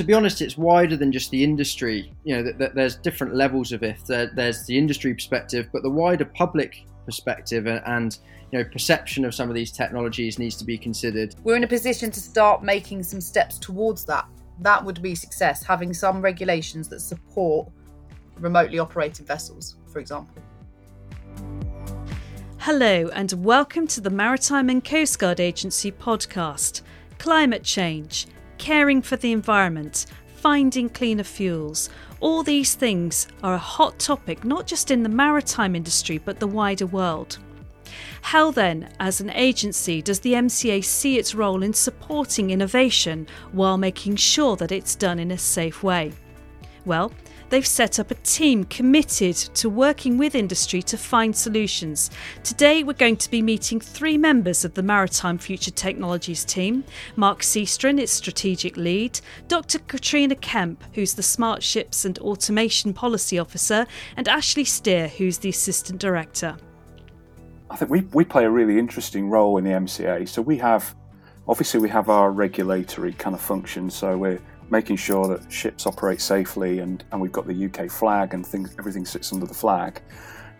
to be honest, it's wider than just the industry. You know, that, that there's different levels of it. There, there's the industry perspective, but the wider public perspective and, and you know perception of some of these technologies needs to be considered. We're in a position to start making some steps towards that. That would be success, having some regulations that support remotely operated vessels, for example. Hello, and welcome to the Maritime and Coast Guard Agency podcast Climate Change, Caring for the Environment, Finding Cleaner Fuels. All these things are a hot topic not just in the maritime industry but the wider world. How then, as an agency, does the MCA see its role in supporting innovation while making sure that it's done in a safe way? Well, they've set up a team committed to working with industry to find solutions. Today, we're going to be meeting three members of the Maritime Future Technologies team Mark Seastron, its strategic lead, Dr. Katrina Kemp, who's the Smart Ships and Automation Policy Officer, and Ashley Steer, who's the Assistant Director. I think we, we play a really interesting role in the MCA. So we have, obviously, we have our regulatory kind of function. So we're making sure that ships operate safely and, and we've got the UK flag and things, everything sits under the flag.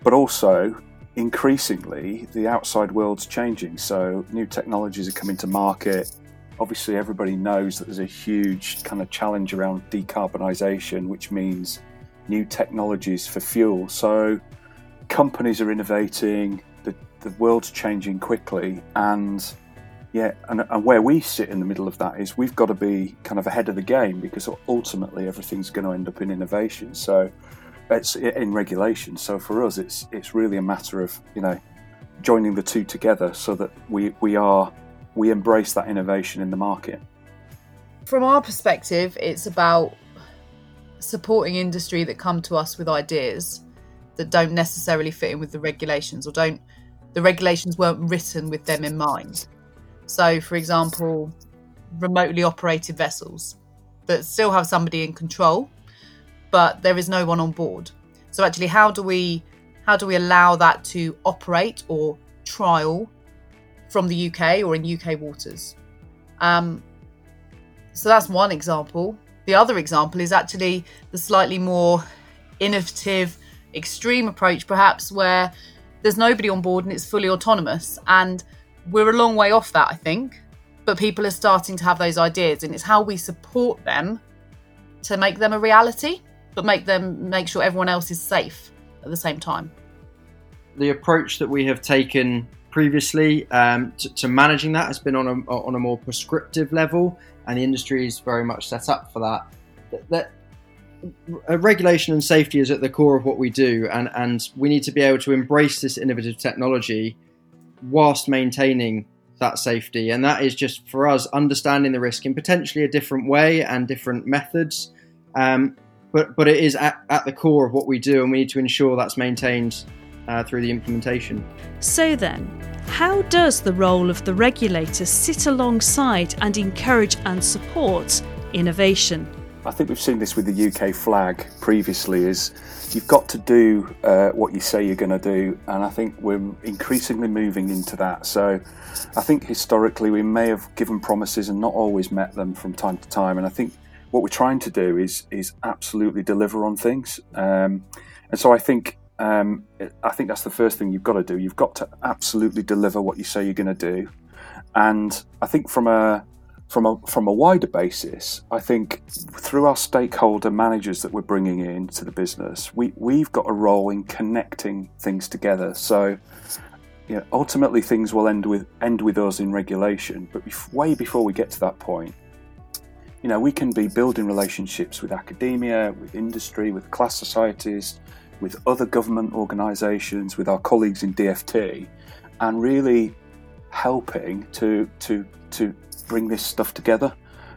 But also, increasingly, the outside world's changing. So new technologies are coming to market. Obviously, everybody knows that there's a huge kind of challenge around decarbonisation, which means new technologies for fuel. So companies are innovating, the, the world's changing quickly, and yeah, and, and where we sit in the middle of that is we've got to be kind of ahead of the game because ultimately everything's going to end up in innovation. So it's in regulation. So for us, it's it's really a matter of you know joining the two together so that we we are we embrace that innovation in the market. From our perspective, it's about supporting industry that come to us with ideas that don't necessarily fit in with the regulations or don't the regulations weren't written with them in mind. So, for example, remotely operated vessels that still have somebody in control, but there is no one on board. So, actually, how do we how do we allow that to operate or trial from the UK or in UK waters? Um, so that's one example. The other example is actually the slightly more innovative, extreme approach, perhaps, where there's nobody on board and it's fully autonomous. And we're a long way off that, I think. But people are starting to have those ideas, and it's how we support them to make them a reality, but make them make sure everyone else is safe at the same time. The approach that we have taken previously um, to, to, managing that has been on a on a more prescriptive level, and the industry is very much set up for that. That, that regulation and safety is at the core of what we do, and and we need to be able to embrace this innovative technology whilst maintaining that safety. And that is just for us understanding the risk in potentially a different way and different methods. Um, but, but it is at, at, the core of what we do, and we need to ensure that's maintained uh, through the implementation. So, then, how does the role of the regulator sit alongside and encourage and support innovation? I think we've seen this with the UK flag previously is you've got to do uh, what you say you're going to do and I think we're increasingly moving into that. So I think historically we may have given promises and not always met them from time to time and I think what we're trying to do is is absolutely deliver on things. Um, and so I think um, I think that's the first thing you've got to do. You've got to absolutely deliver what you say you're going to do. And I think from a from a from a wider basis, I think through our stakeholder managers that we're bringing in to the business, we we've got a role in connecting things together. So, you know, ultimately things will end with end with us in regulation, but way before we get to that point, you know, we can be building relationships with academia, with industry, with class societies, with other government organisations, with our colleagues in DFT, and really helping to to to bring this stuff together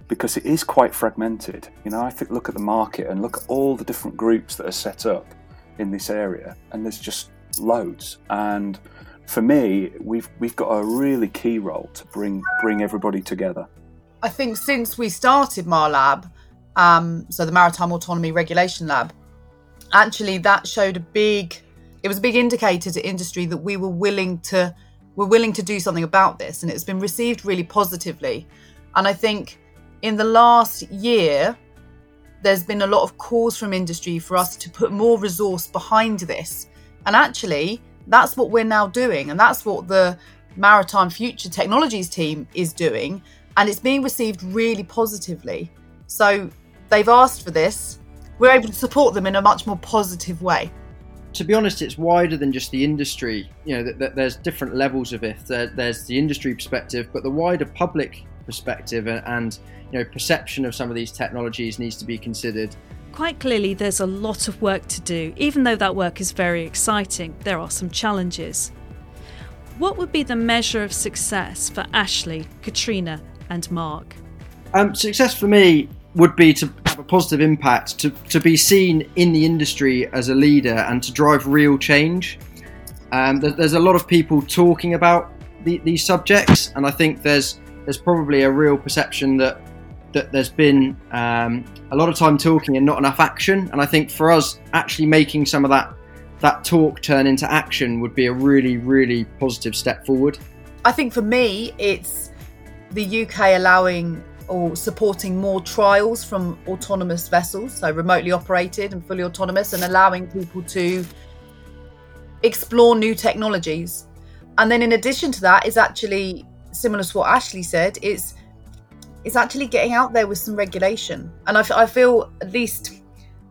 because it is quite fragmented. You know, I think look at the market and look at all the different groups that are set up in this area, and there's just loads. And for me, we've we've got a really key role to bring bring everybody together. I think since we started MARLab, um, so the Maritime Autonomy Regulation Lab, actually that showed a big it was a big indicator to industry that we were willing to we're willing to do something about this, and it's been received really positively. And I think in the last year, there's been a lot of calls from industry for us to put more resource behind this. And actually, that's what we're now doing. And that's what the Maritime Future Technologies team is doing. And it's being received really positively. So they've asked for this. We're able to support them in a much more positive way. To be honest, it's wider than just the industry. You know, th- th- there's different levels of it. There, there's the industry perspective, but the wider public perspective and, and you know perception of some of these technologies needs to be considered. Quite clearly, there's a lot of work to do. Even though that work is very exciting, there are some challenges. What would be the measure of success for Ashley, Katrina, and Mark? Um, success for me would be to have a positive impact, to, to be seen in the industry as a leader, and to drive real change. Um, there's a lot of people talking about the, these subjects, and I think there's there's probably a real perception that that there's been um, a lot of time talking and not enough action. And I think for us, actually making some of that that talk turn into action would be a really, really positive step forward. I think for me, it's the UK allowing or supporting more trials from autonomous vessels, so remotely operated and fully autonomous, and allowing people to explore new technologies. And then, in addition to that, is actually similar to what Ashley said, it's it's actually getting out there with some regulation. And I, I feel at least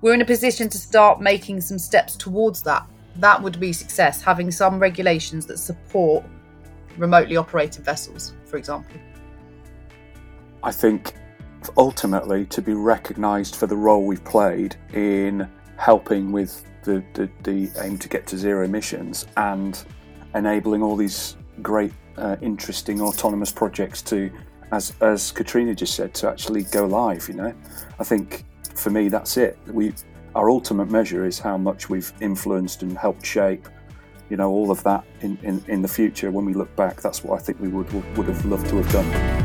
we're in a position to start making some steps towards that. That would be success, having some regulations that support remotely operated vessels, for example. I think ultimately to be recognised for the role we've played in helping with the, the, the, aim to get to zero emissions and enabling all these great, uh, interesting autonomous projects to as as Katrina just said, to actually go live. You know, I think for me that's it. We our ultimate measure is how much we've influenced and helped shape. You know, all of that in, in, in the future. When we look back, that's what I think we would would have loved to have done.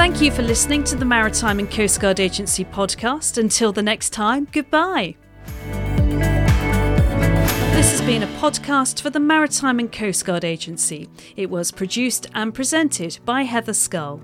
Thank you for listening to the Maritime and Coast Guard Agency podcast. Until the next time, goodbye. This has been a podcast for the Maritime and Coast Guard Agency. It was produced and presented by Heather Scull.